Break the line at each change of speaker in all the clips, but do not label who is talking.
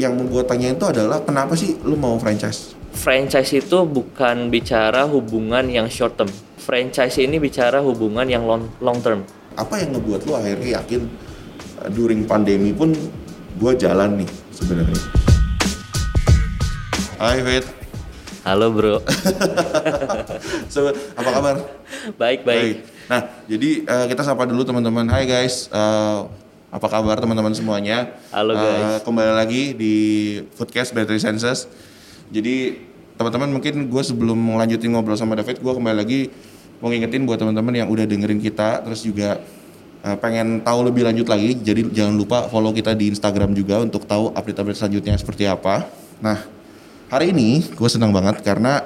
yang mau gue tanya itu adalah kenapa sih lu mau franchise?
Franchise itu bukan bicara hubungan yang short term. Franchise ini bicara hubungan yang long, long term.
Apa yang ngebuat lu akhirnya yakin uh, during pandemi pun gue jalan nih sebenarnya? Hai Fit,
Halo bro,
so, apa kabar?
baik baik.
Nah, jadi uh, kita sapa dulu teman-teman. Hai guys, Uh, apa kabar teman-teman semuanya?
Halo,
Uh,
guys.
kembali lagi di Foodcast Battery Senses. Jadi teman-teman mungkin gue sebelum melanjutin ngobrol sama David, gue kembali lagi mau ngingetin buat teman-teman yang udah dengerin kita, terus juga uh, pengen tahu lebih lanjut lagi. Jadi jangan lupa follow kita di Instagram juga untuk tahu update-update selanjutnya seperti apa. Nah, hari ini gue senang banget karena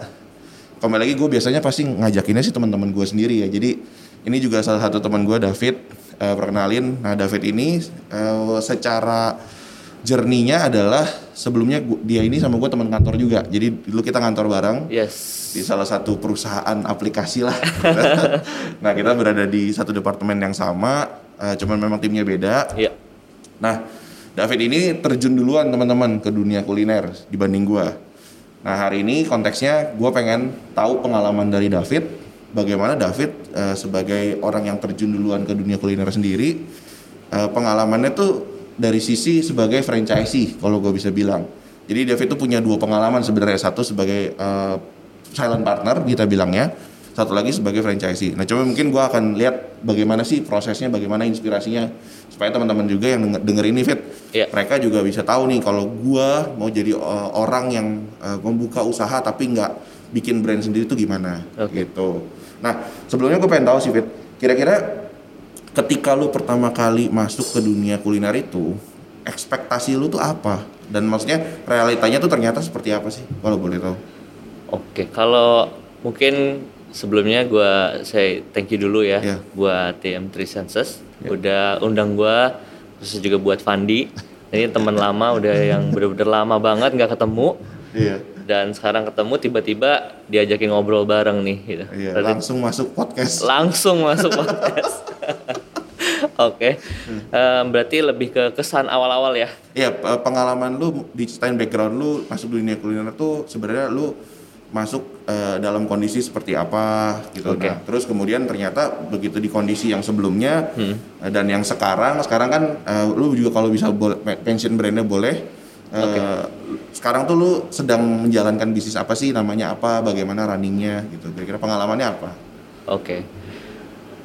kembali lagi gue biasanya pasti ngajakinnya sih teman-teman gue sendiri ya. Jadi ini juga salah satu teman gue David eh, perkenalin. Nah David ini eh, secara jerninya adalah sebelumnya gua- dia ini sama gue teman kantor juga. Jadi dulu kita kantor bareng
Yes.
di salah satu perusahaan aplikasi lah. nah kita berada di satu departemen yang sama, eh, cuman memang timnya beda.
Iya.
Nah, David ini terjun duluan teman-teman ke dunia kuliner dibanding gua. Nah, hari ini konteksnya gua pengen tahu pengalaman dari David, bagaimana David eh, sebagai orang yang terjun duluan ke dunia kuliner sendiri, eh, pengalamannya tuh dari sisi sebagai franchisee kalau gue bisa bilang. Jadi David tuh punya dua pengalaman sebenarnya, satu sebagai eh, silent partner kita bilangnya, satu lagi sebagai franchisee. Nah, coba mungkin gua akan lihat bagaimana sih prosesnya, bagaimana inspirasinya supaya teman-teman juga yang denger, denger ini fit,
Iya.
mereka juga bisa tahu nih kalau gua mau jadi uh, orang yang uh, membuka usaha tapi nggak bikin brand sendiri itu gimana,
Oke.
gitu. Nah, sebelumnya gue pengen tahu sih fit, kira-kira ketika lu pertama kali masuk ke dunia kuliner itu, ekspektasi lu tuh apa? Dan maksudnya realitanya tuh ternyata seperti apa sih? Kalau boleh tahu.
Oke, kalau mungkin sebelumnya gua saya thank you dulu ya
Iya.
buat TM3 Senses
Iya.
udah undang gua terus juga buat Fandi. Ini teman lama udah yang bener-bener lama banget nggak ketemu
Iya.
Dan sekarang ketemu tiba-tiba diajakin ngobrol bareng nih gitu.
Iya,
Berarti
langsung masuk podcast.
langsung masuk podcast. Oke, Em, berarti lebih ke kesan awal-awal ya.
Iya, pe- pengalaman lu diceritain background lu masuk dunia kuliner tuh sebenarnya lu masuk eh, dalam kondisi seperti apa gitu.
Oke.
Nah, terus kemudian ternyata begitu di kondisi yang sebelumnya
Hmm.
eh, dan yang sekarang, sekarang kan eh, lu juga kalau bisa boleh pension brandnya boleh. Eh,
Oke.
Sekarang tuh lu sedang menjalankan bisnis apa sih? Namanya apa? Bagaimana runningnya gitu? Kira-kira pengalamannya apa?
Oke.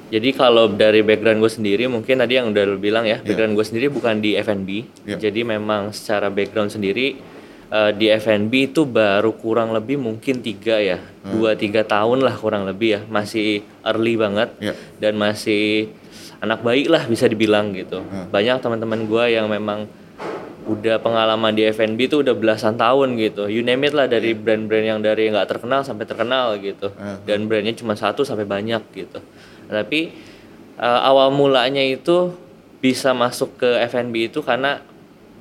Jadi kalau dari background gue sendiri mungkin tadi yang udah lu bilang ya,
Iya.
background gue sendiri bukan di F&B.
Iya.
Jadi memang secara background sendiri eh, di F&B itu baru kurang lebih mungkin tiga ya,
Hmm.
dua tiga tahun lah kurang lebih ya, masih early banget
Iya.
dan masih anak baik lah bisa dibilang gitu.
Hmm.
Banyak teman-teman gue yang memang udah pengalaman di F&B itu udah belasan tahun gitu. You name it lah dari brand-brand yang dari nggak terkenal sampai terkenal gitu.
Hmm.
Dan brandnya cuma satu sampai banyak gitu. Tapi eh, awal mulanya itu bisa masuk ke F&B itu karena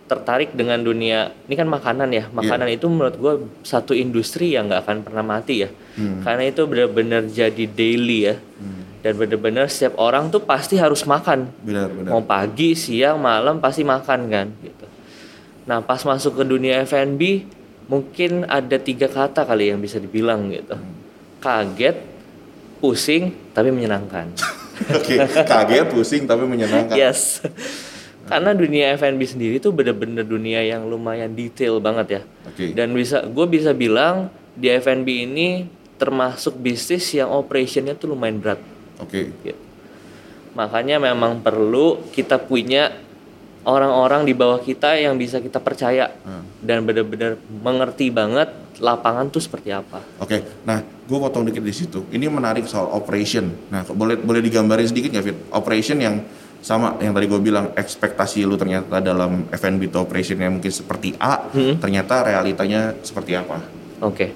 tertarik dengan dunia ini kan makanan ya makanan itu menurut gue satu industri yang nggak akan pernah mati ya
Hmm.
karena itu benar-benar jadi daily ya dan benar-benar setiap orang tuh pasti harus makan
Benar, benar.
mau pagi siang malam pasti makan kan gitu nah pas masuk ke dunia F&B mungkin ada tiga kata kali yang bisa dibilang gitu kaget pusing tapi menyenangkan
Oke, kaget, pusing tapi menyenangkan.
yes karena dunia F&B sendiri tuh bener-bener dunia yang lumayan detail banget ya
Oke.
dan bisa gue bisa bilang di F&B ini termasuk bisnis yang operationnya tuh lumayan berat
Oke.
gitu. Makanya memang perlu kita punya orang-orang di bawah kita yang bisa kita percaya
Hmm.
dan benar-benar mengerti banget lapangan tuh seperti apa.
Oke, nah gue potong dikit di situ. Ini menarik soal operation. Nah, boleh boleh digambarin sedikit nggak Fit? Operation yang sama yang tadi gue bilang ekspektasi lu ternyata dalam F&B itu operationnya mungkin seperti A,
Hmm.
ternyata realitanya seperti apa?
Oke.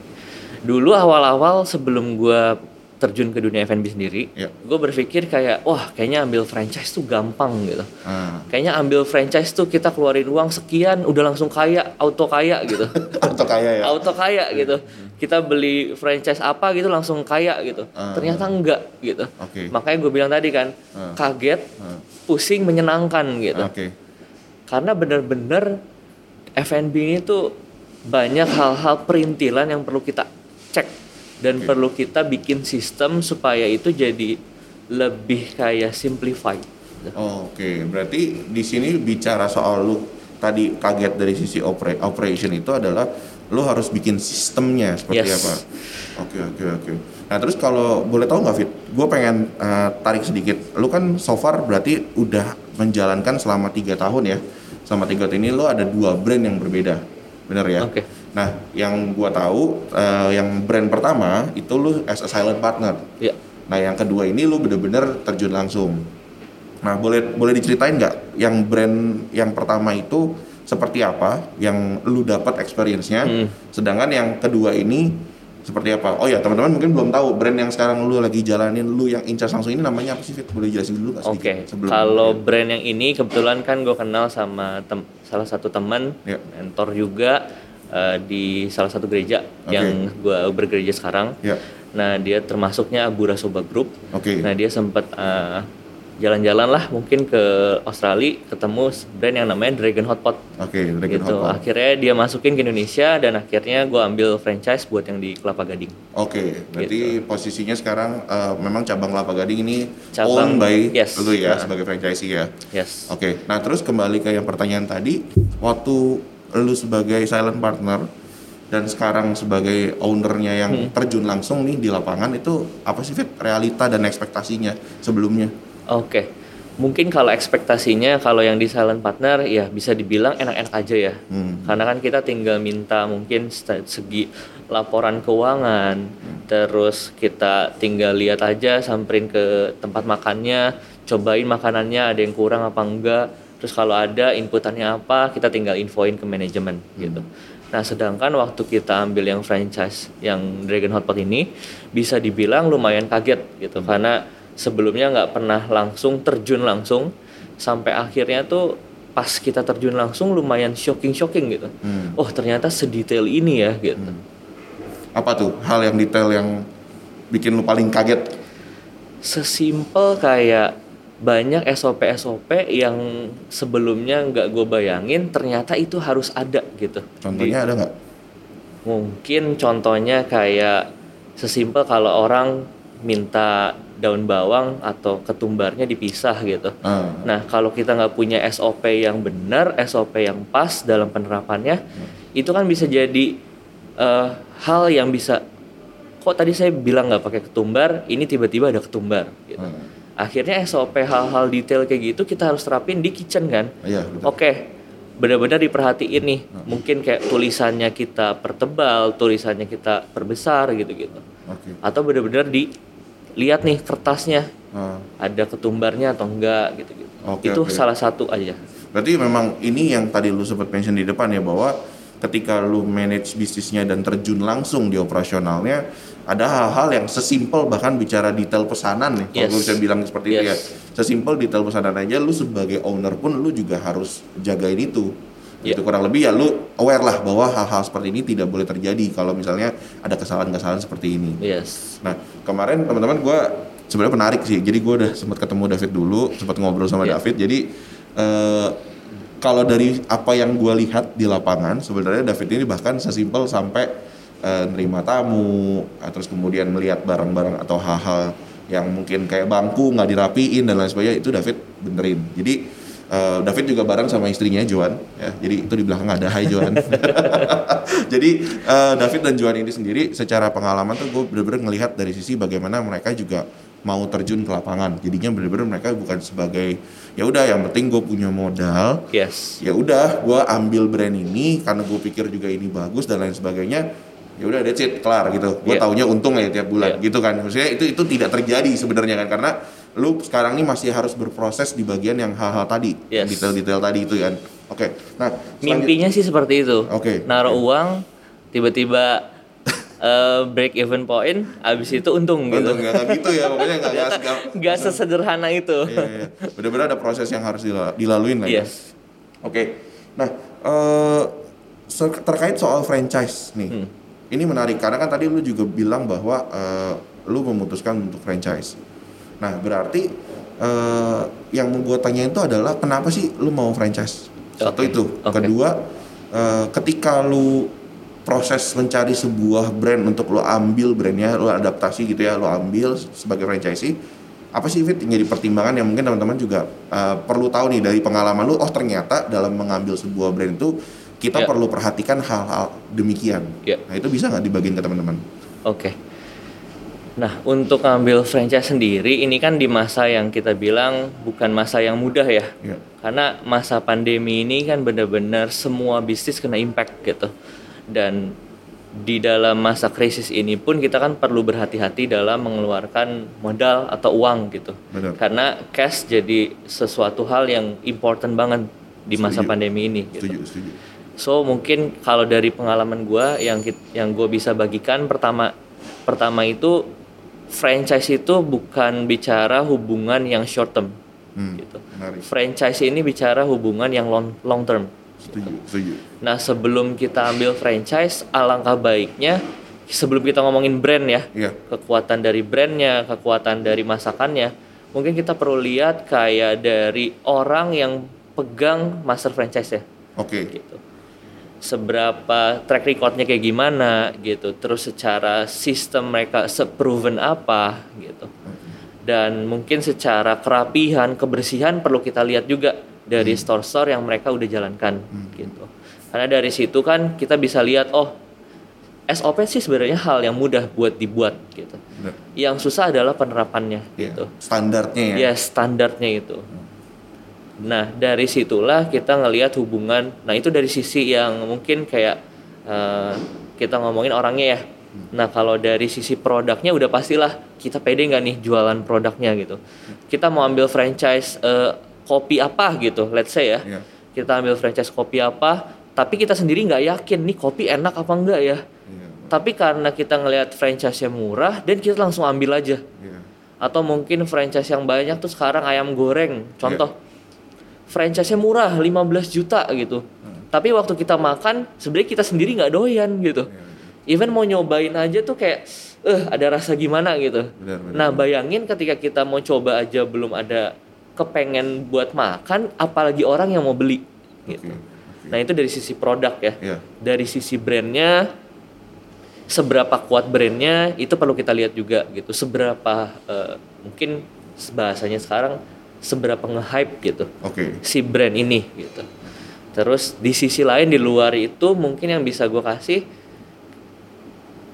Dulu awal-awal sebelum gua terjun ke dunia F&B sendiri,
Ya.
gue berpikir kayak wah kayaknya ambil franchise tuh gampang gitu.
Ah,
Kayaknya ambil franchise tuh kita keluarin uang sekian udah langsung kaya, auto kaya gitu.
atau kaya ya?
auto kaya gitu. Kita beli franchise apa gitu langsung kaya gitu.
Ah.
Ternyata enggak gitu.
Oke.
Makanya gue bilang tadi kan
Ah.
kaget,
Ah,
pusing, menyenangkan gitu.
Oke.
Karena bener-bener F&B ini tuh banyak hal-hal perintilan yang perlu kita cek dan
Oke.
perlu kita bikin sistem supaya itu jadi lebih kayak simplified.
Oh, Oke, berarti di sini bicara soal lu tadi kaget dari sisi opera- operation itu adalah lu harus bikin sistemnya seperti
Yes.
apa. Oke oke oke. Nah terus kalau boleh tahu nggak Fit, gue pengen eh, tarik sedikit. Lu kan so far berarti udah menjalankan selama tiga tahun ya. Selama tiga tahun ini lu ada dua brand yang berbeda, bener ya?
Oke.
Nah yang gua tahu eh, yang brand pertama itu lu as a silent partner.
Ya.
Nah yang kedua ini lu bener-bener terjun langsung. Nah boleh boleh diceritain nggak yang brand yang pertama itu seperti apa yang lu dapat experience-nya,
Hmm.
sedangkan yang kedua ini seperti apa? Oh ya teman-teman mungkin belum tahu brand yang sekarang lu lagi jalanin, lu yang incar langsung ini namanya apa sih Fit? Boleh jelasin dulu nggak
Oke,
sebelum
kalau brand yang ini kebetulan kan gue kenal sama tem- salah satu teman,
Ya.
mentor juga eh, di salah satu gereja
Oke.
yang gue bergereja sekarang.
Ya,
Nah dia termasuknya Abura Soba Group.
oke.
Nah dia sempat eh, jalan-jalan lah mungkin ke Australia, ketemu brand yang namanya Dragon Hot Pot.
Oke, Dragon
gitu.
Hot Pot.
Akhirnya dia masukin ke Indonesia dan akhirnya gue ambil franchise buat yang di Kelapa Gading.
Oke, berarti posisinya sekarang eh, memang cabang Kelapa Gading ini
Cabang-
owned by
yes.
lu ya
Nah.
sebagai franchisee ya.
Yes.
Oke, nah terus kembali ke yang pertanyaan tadi, waktu lu sebagai silent partner dan sekarang sebagai ownernya yang
Hmm.
terjun langsung nih di lapangan itu apa sih Fit realita dan ekspektasinya sebelumnya?
Oke, mungkin kalau ekspektasinya kalau yang di silent partner ya bisa dibilang enak-enak aja ya.
Hmm.
Karena kan kita tinggal minta mungkin segi laporan keuangan, terus kita tinggal lihat aja samperin ke tempat makannya, cobain makanannya ada yang kurang apa enggak, terus kalau ada inputannya apa kita tinggal infoin ke manajemen gitu. Nah sedangkan waktu kita ambil yang franchise yang Dragon Hot Pot ini bisa dibilang lumayan kaget gitu karena sebelumnya nggak pernah langsung terjun langsung sampai akhirnya tuh pas kita terjun langsung lumayan shocking shocking gitu
Hmm.
oh ternyata sedetail ini ya gitu
Apa tuh hal yang detail yang bikin lu paling kaget?
sesimpel kayak banyak SOP SOP yang sebelumnya nggak gue bayangin ternyata itu harus ada gitu
Contohnya ada nggak?
mungkin contohnya kayak sesimpel kalau orang minta daun bawang atau ketumbarnya dipisah gitu
Ah,
Nah, kalau kita nggak punya SOP yang benar, SOP yang pas dalam penerapannya, itu kan bisa jadi eh, hal yang bisa kok tadi saya bilang nggak pakai ketumbar, ini tiba-tiba ada ketumbar. Gitu.
ah.
Akhirnya SOP hal-hal detail kayak gitu kita harus terapin di kitchen kan.
Iya, betul.
Oke, benar-benar diperhatiin nih. Mungkin kayak tulisannya kita pertebal, tulisannya kita perbesar gitu-gitu.
Oke.
Atau benar-benar dilihat nih kertasnya
Ah.
ada ketumbarnya atau enggak gitu-gitu.
Oke,
itu
oke.
salah satu aja.
Berarti memang ini yang tadi lu sempat mention di depan ya bahwa ketika lu manage bisnisnya dan terjun langsung di operasionalnya ada hal-hal yang sesimpel bahkan bicara detail pesanan nih kalau
Yes.
gue bisa bilang seperti itu ya
Yes.
sesimpel detail pesanan aja lu sebagai owner pun lu juga harus jagain itu
Ya.
itu kurang lebih ya lu aware lah bahwa hal-hal seperti ini tidak boleh terjadi kalau misalnya ada kesalahan-kesalahan seperti ini
Yes.
Nah kemarin teman-teman gue sebenarnya menarik sih. Jadi gue udah sempat ketemu David dulu, sempat ngobrol sama
Iya.
David. Jadi eh, kalau dari apa yang gue lihat di lapangan, sebenarnya David ini bahkan sesimpel sampai nerima tamu, eh, terus kemudian melihat barang-barang atau hal-hal yang mungkin kayak bangku nggak dirapiin dan lain sebagainya itu David benerin. Jadi eh, David juga bareng sama istrinya Joan, ya. Jadi itu di belakang ada Hai Joan. Jadi eh, David dan Joan ini sendiri secara pengalaman tuh gue bener-bener ngelihat dari sisi bagaimana mereka juga mau terjun ke lapangan. Jadinya bener-bener mereka bukan sebagai ya udah yang penting gue punya modal,
Yes.
ya udah gue ambil brand ini karena gue pikir juga ini bagus dan lain sebagainya. Ya udah that's it kelar gitu. Gue
Iya.
taunya untung ya tiap bulan
Iya.
gitu kan. Maksudnya itu itu tidak terjadi sebenarnya kan karena lu sekarang ini masih harus berproses di bagian yang hal-hal tadi,
Yes.
detail-detail tadi itu kan. Oke. Nah, selanjut-
Mimpinya sih seperti itu.
Oke.
Naruh uang, tiba-tiba eh, break even point, abis itu untung gitu.
Untung nggak kayak gitu ya, pokoknya nggak nggak nggak-
Nggak sesederhana itu.
Iya, iya. Bener-bener ada proses yang harus dila- dilaluin lah ya.
Yes.
Oke. Nah, eh, se- terkait soal franchise nih.
Hmm.
Ini menarik karena kan tadi lu juga bilang bahwa eh, lu memutuskan untuk franchise. Nah, berarti eh, yang mau gue tanya itu adalah kenapa sih lu mau franchise? Satu
Oke,
itu.
oke.
Kedua, eh, ketika lu proses mencari sebuah brand untuk lo ambil brandnya, lo adaptasi gitu ya, lo ambil sebagai franchisee, apa sih Fit yang jadi pertimbangan yang mungkin teman-teman juga eh, perlu tahu nih dari pengalaman lu, oh ternyata dalam mengambil sebuah brand itu kita
Ya.
perlu perhatikan hal-hal demikian.
Ya.
Nah itu bisa nggak dibagiin ke teman-teman?
Oke. Nah, untuk ngambil franchise sendiri ini kan di masa yang kita bilang bukan masa yang mudah ya.
Ya.
Karena masa pandemi ini kan benar-benar semua bisnis kena impact gitu. Dan di dalam masa krisis ini pun kita kan perlu berhati-hati dalam mengeluarkan modal atau uang gitu.
Benar.
Karena cash jadi sesuatu hal yang important banget di masa
Setuju.
pandemi ini gitu.
Setuju, setuju.
So mungkin kalau dari pengalaman gua yang yang gue bisa bagikan pertama pertama itu franchise itu bukan bicara hubungan yang short term
Hmm,
gitu.
menarik.
Franchise ini bicara hubungan yang long long term.
Setuju, setuju.
Nah sebelum kita ambil franchise alangkah baiknya sebelum kita ngomongin brand ya
Iya.
kekuatan dari brandnya kekuatan dari masakannya mungkin kita perlu lihat kayak dari orang yang pegang master franchise ya
Oke.
gitu seberapa track recordnya kayak gimana gitu terus secara sistem mereka seproven apa gitu dan mungkin secara kerapihan kebersihan perlu kita lihat juga dari store-store yang mereka udah jalankan gitu karena dari situ kan kita bisa lihat oh SOP sih sebenarnya hal yang mudah buat dibuat gitu
Benar.
yang susah adalah penerapannya
Iya.
gitu
Standarnya ya.
ya standarnya itu. Nah dari situlah kita ngelihat hubungan. Nah itu dari sisi yang mungkin kayak eh, kita ngomongin orangnya ya. Nah kalau dari sisi produknya udah pastilah kita pede nggak nih jualan produknya gitu. Kita mau ambil franchise eh, kopi apa gitu, let's say ya.
Iya.
Kita ambil franchise kopi apa, tapi kita sendiri nggak yakin nih kopi enak apa enggak ya.
Iya.
Tapi karena kita ngelihat franchise-nya murah dan kita langsung ambil aja
Iya.
atau mungkin franchise yang banyak tuh sekarang ayam goreng contoh franchise-nya murah 15 juta gitu tapi waktu kita makan sebenarnya kita sendiri nggak doyan gitu even mau nyobain aja tuh kayak eh ada rasa gimana gitu
Benar, benar.
nah bayangin ketika kita mau coba aja belum ada kepengen buat makan apalagi orang yang mau beli gitu
Oke, oke.
nah itu dari sisi produk ya
Iya.
dari sisi brandnya seberapa kuat brandnya itu perlu kita lihat juga gitu seberapa eh, mungkin bahasanya sekarang seberapa nge-hype gitu
Oke.
si brand ini gitu terus di sisi lain di luar itu mungkin yang bisa gue kasih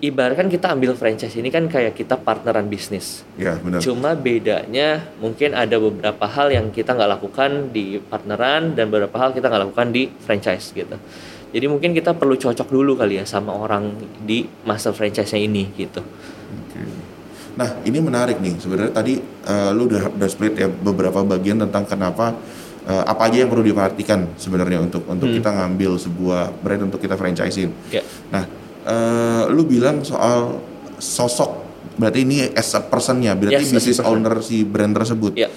ibaratkan kita ambil franchise ini kan kayak kita partneran bisnis
Ya, benar.
Cuma bedanya mungkin ada beberapa hal yang kita nggak lakukan di partneran dan beberapa hal kita nggak lakukan di franchise gitu. Jadi mungkin kita perlu cocok dulu kali ya sama orang di master franchise-nya ini gitu.
Nah, ini menarik nih. Sebenarnya tadi eh, lu udah udah split ya beberapa bagian tentang kenapa eh, apa aja yang perlu diperhatikan sebenarnya untuk untuk
Hmm.
kita ngambil sebuah brand untuk kita franchisein.
Ya,
Nah, eh, lu bilang soal sosok. Berarti ini as a person-nya, berarti
Yes,
business
person.
owner si brand tersebut.
ya,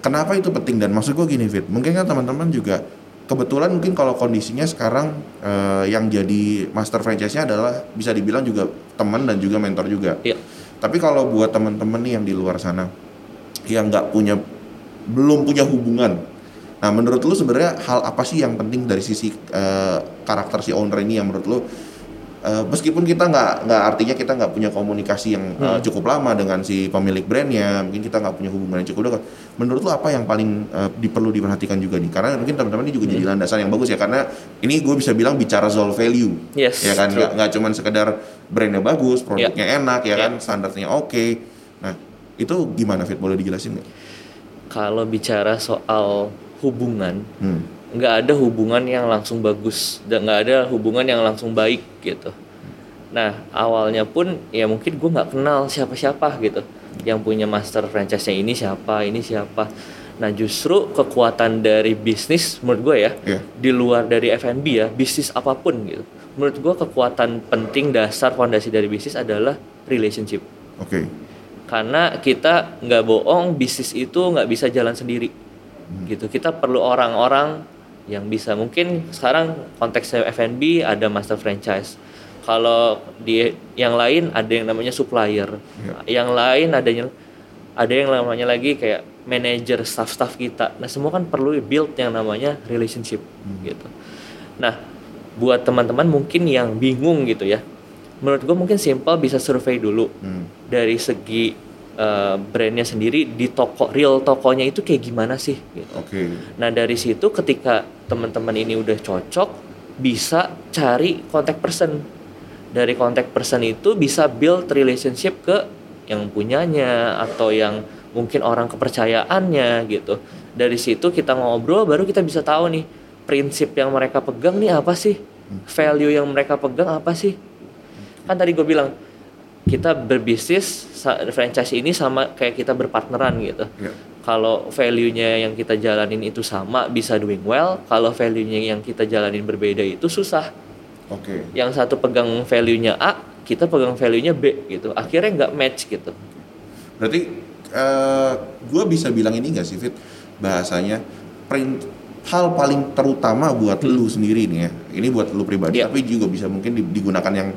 Kenapa itu penting dan maksud gue gini Fit, mungkin kan teman-teman juga kebetulan mungkin kalau kondisinya sekarang eh, yang jadi master franchise-nya adalah bisa dibilang juga teman dan juga mentor juga.
ya,
Tapi kalau buat teman-teman nih yang di luar sana yang nggak punya belum punya hubungan, nah menurut lu sebenarnya hal apa sih yang penting dari sisi eh, karakter si owner ini yang menurut lu eh, meskipun kita nggak nggak artinya kita nggak punya komunikasi yang eh,
Hmm.
cukup lama dengan si pemilik brandnya, mungkin kita nggak punya hubungan yang cukup dekat. Menurut lu apa yang paling di- perlu diperhatikan juga nih? Karena mungkin teman-teman ini juga jadi
Hmm.
landasan yang bagus ya karena ini gue bisa bilang bicara soal value
yes.
ya kan nggak nggak cuman sekedar brandnya bagus produknya enak ya
Ya.
kan standarnya oke nah itu gimana Fit boleh dijelasin nggak
Kalau bicara soal hubungan,
hmm.
Nggak ada hubungan yang langsung bagus dan nggak ada hubungan yang langsung baik gitu. Nah awalnya pun ya mungkin gue nggak kenal siapa-siapa gitu. Yang punya master franchise-nya ini siapa ini siapa. Nah justru kekuatan dari bisnis menurut gue ya
ya
di luar dari F&B ya bisnis apa pun gitu. Menurut gue kekuatan penting dasar fondasi dari bisnis adalah relationship.
Oke.
Karena kita nggak bohong bisnis itu nggak bisa jalan sendiri. Gitu. Kita perlu orang-orang yang bisa mungkin sekarang konteksnya F&B ada master franchise. Kalau di yang lain ada yang namanya supplier.
Ya.
yang lain ada yang ada yang namanya lagi kayak manajer staff-staff kita. Nah semua kan perlu build yang namanya relationship gitu. Nah buat teman-teman mungkin yang bingung gitu ya. Menurut gue mungkin simple bisa survei dulu.
Hmm.
dari segi uh, brandnya sendiri di toko real tokonya itu kayak gimana sih gitu.
Oke.
Nah dari situ ketika teman-teman ini udah cocok bisa cari contact person. Dari contact person itu bisa build relationship ke yang punyanya atau yang mungkin orang kepercayaannya gitu. Dari situ kita ngobrol baru kita bisa tahu nih prinsip yang mereka pegang nih apa sih? Value yang mereka pegang apa sih? Kan tadi gue bilang kita berbisnis franchise ini sama kayak kita berpartneran gitu
Ya.
kalau value-nya yang kita jalanin itu sama bisa doing well kalau value-nya yang kita jalanin berbeda itu susah
Oke.
yang satu pegang value-nya A kita pegang value-nya B gitu akhirnya nggak match gitu
Berarti gue bisa bilang ini gak sih Fit bahasanya print hal paling terutama buat lu sendiri nih ya. Ini buat lu pribadi
Iya.
tapi juga bisa mungkin di- digunakan yang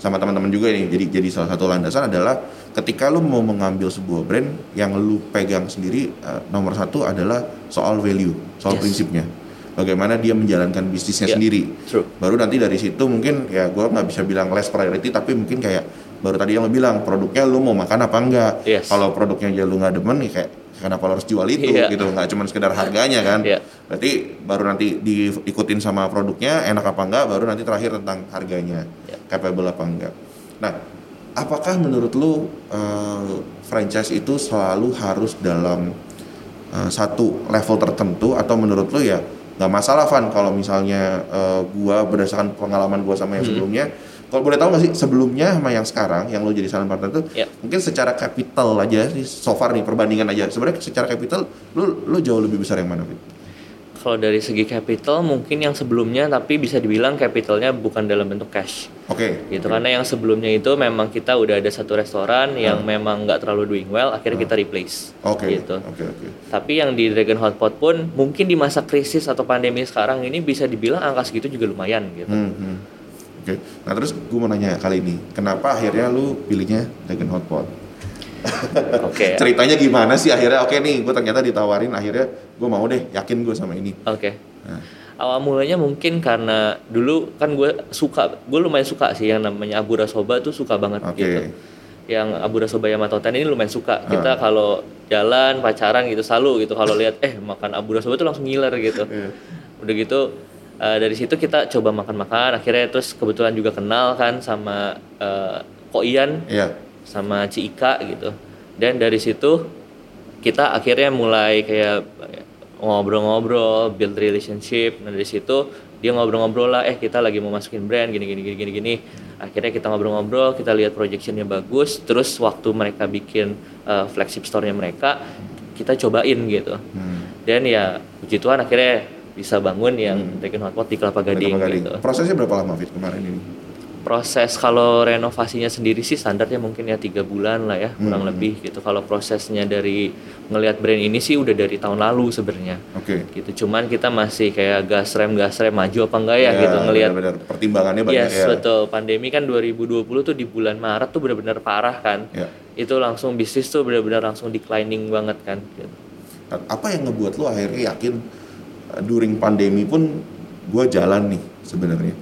sama teman-teman juga nih. Jadi jadi salah satu landasan adalah ketika lu mau mengambil sebuah brand yang lu pegang sendiri eh, nomor satu adalah soal value, soal
Yes.
prinsipnya. Bagaimana dia menjalankan bisnisnya
Iya.
sendiri.
true
Baru nanti dari situ mungkin ya gue nggak bisa bilang less priority tapi mungkin kayak baru tadi yang lo bilang produknya lu mau makan apa enggak.
Yes.
Kalau produknya aja lu nggak demen ya kayak kenapa lo harus jual itu
Iya.
gitu nggak cuma sekedar harganya kan.
Iya.
Berarti baru nanti diikutin sama produknya enak apa enggak baru nanti terakhir tentang harganya
Iya.
capable apa enggak. Nah, apakah menurut lu eh, franchise itu selalu harus dalam eh, satu level tertentu atau menurut lu ya nggak masalah Van kalau misalnya eh, gua berdasarkan pengalaman gua sama yang
Hmm.
sebelumnya kalau boleh tahu nggak sih sebelumnya sama yang sekarang yang lo jadi silent partner itu
Ya.
mungkin secara capital aja sih so far nih perbandingan aja sebenarnya secara capital lu lu jauh lebih besar yang mana Fit?
kalau dari segi capital mungkin yang sebelumnya tapi bisa dibilang capitalnya bukan dalam bentuk cash
Oke.
gitu karena yang sebelumnya itu memang kita udah ada satu restoran yang memang nggak terlalu doing well akhirnya kita replace
Hmm. Oke.
gitu
Oke oke.
Tapi yang di Dragon Hotpot pun mungkin di masa krisis atau pandemi sekarang ini bisa dibilang angka segitu juga lumayan gitu.
Hmm, hmm. Oke. Nah terus gue mau nanya kali ini, kenapa akhirnya lu pilihnya Dragon Hotpot?
Oke.
Ceritanya gimana sih akhirnya? Oke nih, gue ternyata ditawarin akhirnya gue mau deh, yakin gue sama ini.
Oke.
Nah,
Awal mulanya mungkin karena dulu kan gue suka, gue lumayan suka sih yang namanya Abura Soba tuh suka banget
Oke.
gitu. Yang Abura Soba Yamato Ten ini lumayan suka. Kita kalau jalan pacaran gitu selalu gitu kalau lihat eh makan Abura Soba tuh langsung ngiler gitu.
Iya.
Udah gitu eh, dari situ kita coba makan-makan akhirnya terus kebetulan juga kenal kan sama eh, Ko Ian
Iya.
sama Ci Ika gitu. Dan dari situ kita akhirnya mulai kayak ngobrol-ngobrol, build relationship. Nah dari situ dia ngobrol-ngobrol lah, eh kita lagi mau masukin brand gini gini gini gini gini. Akhirnya kita ngobrol-ngobrol, kita lihat projectionnya bagus. Terus waktu mereka bikin uh, flagship store-nya mereka, kita cobain gitu.
Hmm.
Dan ya puji Tuhan akhirnya bisa bangun yang Dragon Hotpot di Kelapa Gading,
Kelapa Gading.
gitu
Prosesnya berapa lama Fit kemarin ini?
proses kalau renovasinya sendiri sih standarnya mungkin ya tiga bulan lah ya kurang
Hmm.
lebih gitu kalau prosesnya dari ngelihat brand ini sih udah dari tahun lalu sebenarnya
Oke.
gitu cuman kita masih kayak gas rem gas rem maju apa enggak ya, gitu ngelihat
benar pertimbangannya banyak
yes
ya.
betul pandemi kan 2020 tuh di bulan Maret tuh benar-benar parah kan
Ya.
itu langsung bisnis tuh benar-benar langsung declining banget kan gitu.
Apa yang ngebuat lu akhirnya yakin during pandemi pun gue jalan nih sebenarnya?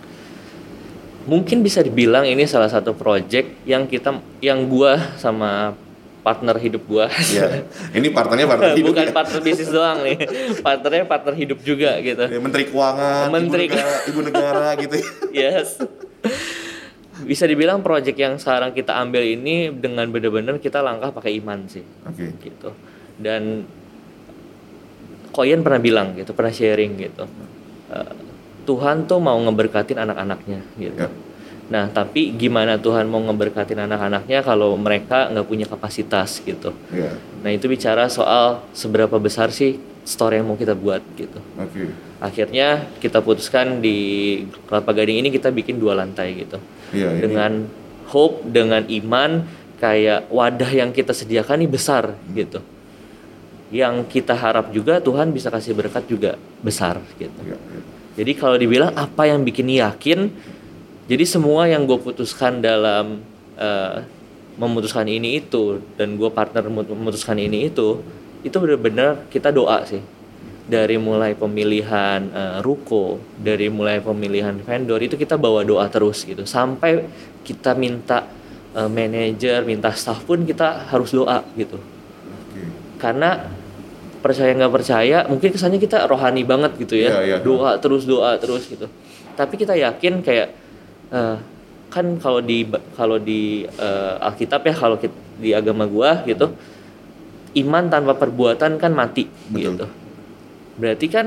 mungkin bisa dibilang ini salah satu project yang kita yang gua sama partner hidup gua
Ya. Ini partnernya partner hidup.
bukan
ya.
partner bisnis doang nih partnernya partner hidup juga gitu
Ya, Menteri Keuangan,
Menteri
ibu negara, ibu negara gitu.
yes bisa dibilang project yang sekarang kita ambil ini dengan benar-benar kita langkah pakai iman sih
Oke.
gitu dan Koyen pernah bilang gitu pernah sharing gitu eh, Tuhan tuh mau ngeberkatin anak-anaknya gitu.
Ya.
nah tapi gimana Tuhan mau ngeberkatin anak-anaknya kalau mereka nggak punya kapasitas gitu?
Ya.
nah itu bicara soal seberapa besar sih store yang mau kita buat gitu.
Oke.
akhirnya kita putuskan di Kelapa Gading ini kita bikin dua lantai gitu.
Iya, ini-
dengan hope dengan iman kayak wadah yang kita sediakan ini besar gitu yang kita harap juga Tuhan bisa kasih berkat juga besar gitu
Ya, ya.
jadi kalau dibilang apa yang bikin yakin jadi semua yang gue putuskan dalam eh, memutuskan ini itu dan gue partner mem- memutuskan ini itu itu benar-benar kita doa sih dari mulai pemilihan eh, ruko, dari mulai pemilihan vendor itu kita bawa doa terus gitu sampai kita minta eh, manajer, minta staff pun kita harus doa gitu. Karena percaya nggak percaya, mungkin kesannya kita rohani banget gitu ya,
Iya, iya.
doa terus doa terus gitu. Tapi kita yakin kayak eh, kan kalau di kalau di eh, Alkitab ya kalau di agama gua gitu iman tanpa perbuatan kan mati
Betul.
gitu. Berarti kan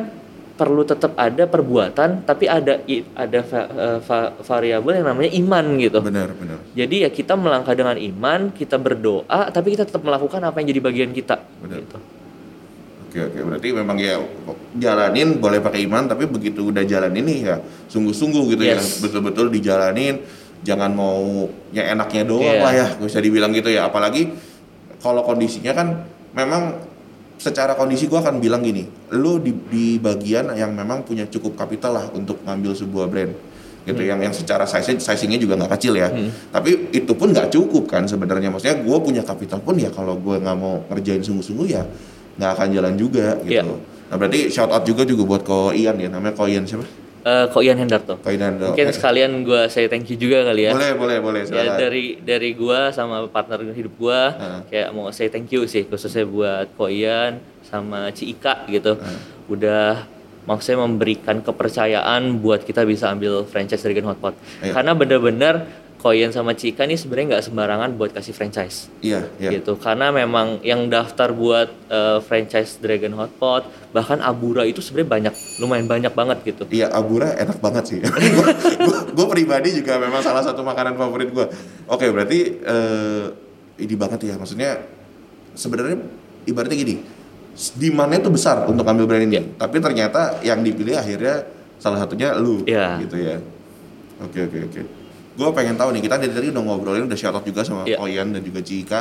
perlu tetap ada perbuatan tapi ada ada va- eh, va- variabel yang namanya iman gitu.
Benar, benar.
Jadi ya kita melangkah dengan iman, kita berdoa tapi kita tetap melakukan apa yang jadi bagian kita
Benar.
gitu.
Oke oke. Berarti memang ya jalanin boleh pakai iman tapi begitu udah jalan ini ya sungguh-sungguh gitu ya.
Yes.
betul-betul dijalanin jangan mau yang enaknya doang
Iya.
lah ya bisa dibilang gitu ya. Apalagi kalau kondisinya kan memang secara kondisi gua akan bilang gini lu di, di bagian yang memang punya cukup kapital lah untuk ngambil sebuah brand gitu. Yang yang secara size sizingnya juga nggak kecil ya.
Hmm.
tapi itu pun nggak cukup kan sebenarnya. Maksudnya gue punya kapital pun ya kalau gue nggak mau ngerjain sungguh-sungguh ya nggak akan jalan juga gitu
Iya.
nah berarti shout out juga juga buat ko Ian ya namanya ko Ian siapa
Eh kok Ian Hendarto.
ko Ian Ando.
Mungkin
Eh,
sekalian gua saya thank you juga kali ya.
boleh boleh boleh
Ya dari dari gua sama partner hidup gua
Heeh.
kayak mau say thank you sih khususnya buat Ko Ian sama Ci Ika gitu.
Heeh.
Udah maksudnya memberikan kepercayaan buat kita bisa ambil franchise Dragon Hotpot.
Iya.
Karena bener-bener Ko Ian sama Ci Ika nih sebenarnya nggak sembarangan buat kasih franchise
iya iya
gitu. Karena memang yang daftar buat eh, franchise Dragon Hotpot bahkan Abura itu sebenarnya banyak, lumayan banyak banget gitu.
Iya, Abura enak banget sih. gue pribadi juga memang salah satu makanan favorit gue. Oke, berarti eh ini banget ya. Maksudnya sebenarnya ibaratnya gini, demandnya tuh besar untuk ambil brand ini.
Iya.
Tapi ternyata yang dipilih akhirnya salah satunya lu,
Iya.
gitu ya. Oke oke oke. Gue pengen tahu nih, kita dari tadi udah ngobrolin, udah shout out juga sama
Iya.
Koyan dan juga Cika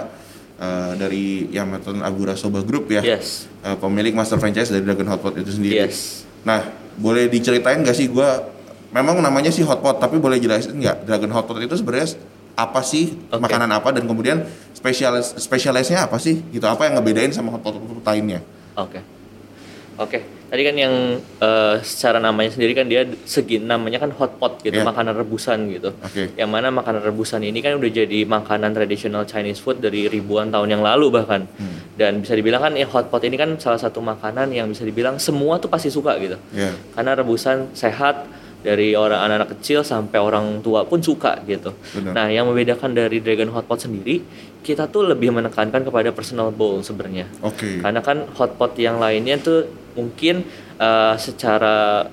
eh, dari Yamaton Abura Soba Group ya.
Yes.
Eh, pemilik master franchise dari Dragon Hotpot itu sendiri.
Yes.
Nah, boleh diceritain gak sih gua memang namanya sih hotpot tapi boleh jelasin nggak Dragon Hotpot itu sebenarnya apa sih
Oke.
makanan apa dan kemudian spesialis spesialisnya apa sih gitu apa yang ngebedain sama hotpot lainnya?
Oke. Oke. Tadi kan yang eh, secara namanya sendiri kan dia segi namanya kan hot pot gitu,
Iya.
makanan rebusan gitu.
Oke.
Yang mana makanan rebusan ini kan udah jadi makanan tradisional Chinese food dari ribuan tahun yang lalu bahkan.
Hmm.
Dan bisa dibilang kan ya hot pot ini kan salah satu makanan yang bisa dibilang semua tuh pasti suka gitu.
Ya.
Karena rebusan sehat dari orang anak-anak kecil sampai orang tua pun suka gitu.
Benar.
Nah, yang membedakan dari Dragon Hot Pot sendiri, kita tuh lebih menekankan kepada personal bowl sebenarnya.
Oke.
Karena kan hotpot yang lainnya tuh mungkin eh, secara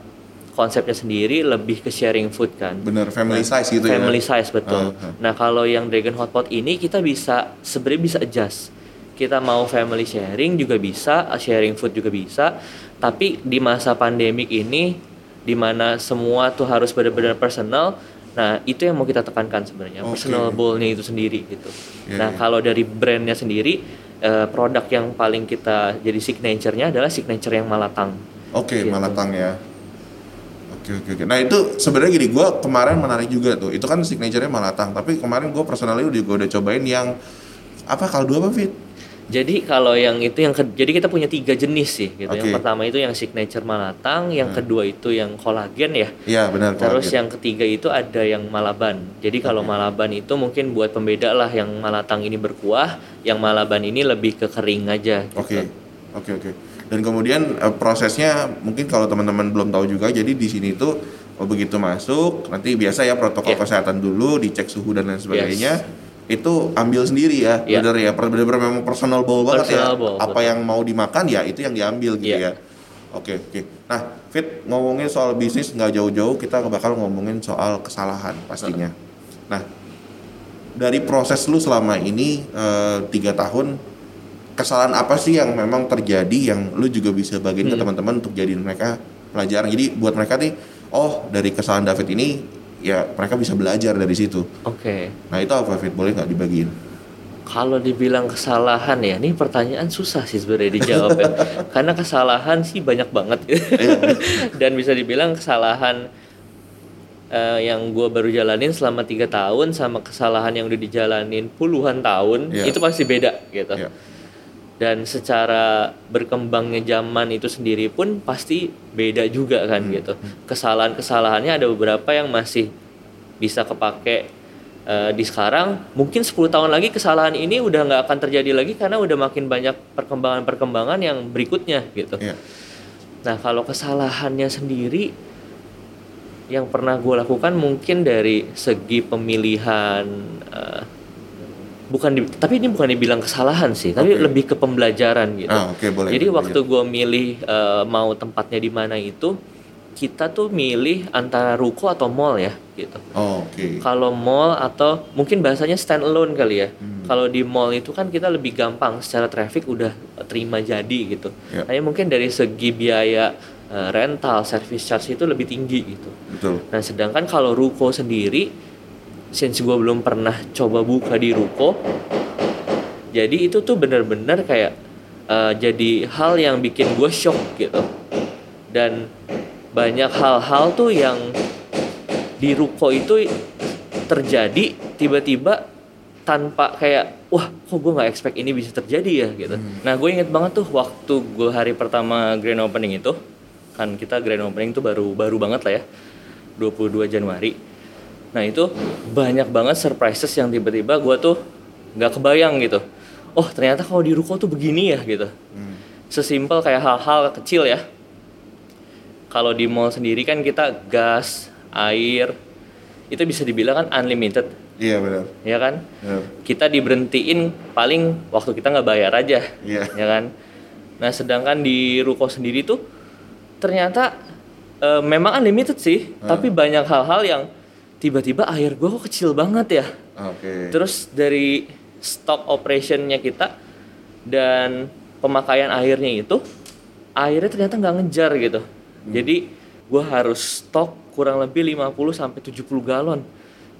konsepnya sendiri lebih ke sharing food kan.
Bener family size gitu ya.
Family size betul.
Ah, ah.
Nah kalau yang Dragon Hotpot ini kita bisa sebenarnya bisa adjust. Kita mau family sharing juga bisa, sharing food juga bisa. Tapi di masa pandemik ini, di mana semua tuh harus benar-benar personal. Nah itu yang mau kita tekankan sebenarnya
Oke.
personal bowl-nya itu sendiri gitu.
Iya,
nah
iya.
kalau dari brandnya sendiri, eh, produk yang paling kita jadi signature-nya adalah signature yang malatang.
Oke,
Gitu.
Malatang ya. Oke oke oke. Nah itu sebenarnya gini, gue kemarin menarik juga tuh. Itu kan signature-nya Malatang. Tapi kemarin gue personally udah gue udah cobain yang apa kaldu apa fit?
Jadi kalau yang itu yang ke- jadi kita punya tiga jenis sih gitu.
Oke.
Yang pertama itu yang signature malatang, yang
Hmm.
kedua itu yang kolagen ya.
Iya benar.
Terus
kolagen.
yang ketiga itu ada yang malaban. Jadi kalau
Oke.
malaban itu mungkin buat pembeda lah yang malatang ini berkuah, yang malaban ini lebih ke kering aja. Gitu.
Oke, oke, oke. Dan kemudian eh, prosesnya mungkin kalau teman-teman belum tahu juga, jadi di sini tuh oh, begitu masuk, nanti biasa ya protokol
Iya.
kesehatan dulu, dicek suhu dan lain sebagainya. Itu ambil sendiri ya,
Iya.
bener ya, bener-bener memang personal bowl banget ya.
Bowl,
Apa
betul.
yang mau dimakan ya itu yang diambil gitu ya.
Iya.
Oke, oke. Nah, Fit ngomongin soal bisnis nggak jauh-jauh, kita bakal ngomongin soal kesalahan pastinya. Nah, dari proses lu selama ini eh, tiga tahun kesalahan apa sih yang memang terjadi yang lu juga bisa bagiin ke
Hmm.
teman-teman untuk jadiin mereka pelajaran jadi buat mereka nih oh dari kesalahan David ini ya mereka bisa belajar dari situ
Oke.
nah itu apa Fit boleh nggak dibagiin
Kalau dibilang kesalahan ya, ini pertanyaan susah sih sebenarnya dijawab ya. Karena kesalahan sih banyak banget.
Iya.
Dan bisa dibilang kesalahan eh, yang gue baru jalanin selama tiga tahun sama kesalahan yang udah dijalanin puluhan tahun
Iya.
itu pasti beda gitu.
Iya.
Dan secara berkembangnya zaman itu sendiri pun pasti beda juga kan gitu. Kesalahan-kesalahannya ada beberapa yang masih bisa kepake eh, di sekarang. Mungkin 10 tahun lagi kesalahan ini udah nggak akan terjadi lagi karena udah makin banyak perkembangan-perkembangan yang berikutnya gitu.
Iya.
Nah, kalau kesalahannya sendiri yang pernah gue lakukan mungkin dari segi pemilihan eh, bukan di- tapi ini bukan dibilang kesalahan sih, tapi
Oke.
lebih ke pembelajaran gitu.
Ah, oke, boleh.
Jadi
Boleh.
waktu gue milih eh, mau tempatnya di mana itu, kita tuh milih antara ruko atau mall ya gitu.
Oh, oke.
Kalau mall atau mungkin bahasanya stand alone kali ya.
Hmm.
Kalau di mall itu kan kita lebih gampang secara traffic udah terima jadi gitu.
Ya.
Hanya mungkin dari segi biaya eh, rental, service charge itu lebih tinggi gitu.
Betul.
Nah, sedangkan kalau ruko sendiri since gue belum pernah coba buka di ruko jadi itu tuh bener-bener kayak eh, jadi hal yang bikin gue shock gitu. Dan banyak hal-hal tuh yang di ruko itu terjadi tiba-tiba tanpa kayak wah kok gue nggak expect ini bisa terjadi ya? gitu. Nah gue inget banget tuh waktu gue hari pertama grand opening itu kan kita grand opening tuh baru baru banget lah ya 22 Januari nah itu banyak banget surprises yang tiba-tiba gue tuh nggak kebayang gitu oh ternyata kalau di ruko tuh begini ya gitu
Hmm.
sesimpel kayak hal-hal kecil ya kalau di mall sendiri kan kita gas air itu bisa dibilang kan unlimited
Iya benar.
ya kan
Benar.
kita diberhentiin paling waktu kita nggak bayar aja
Iya.
ya kan nah sedangkan di ruko sendiri tuh ternyata eh, memang unlimited sih tapi banyak hal-hal yang tiba-tiba air gua kok kecil banget ya.
Oke.
terus dari stock operationnya kita dan pemakaian airnya itu airnya ternyata nggak ngejar gitu. Jadi gua harus stok kurang lebih 50 sampai 70 galon.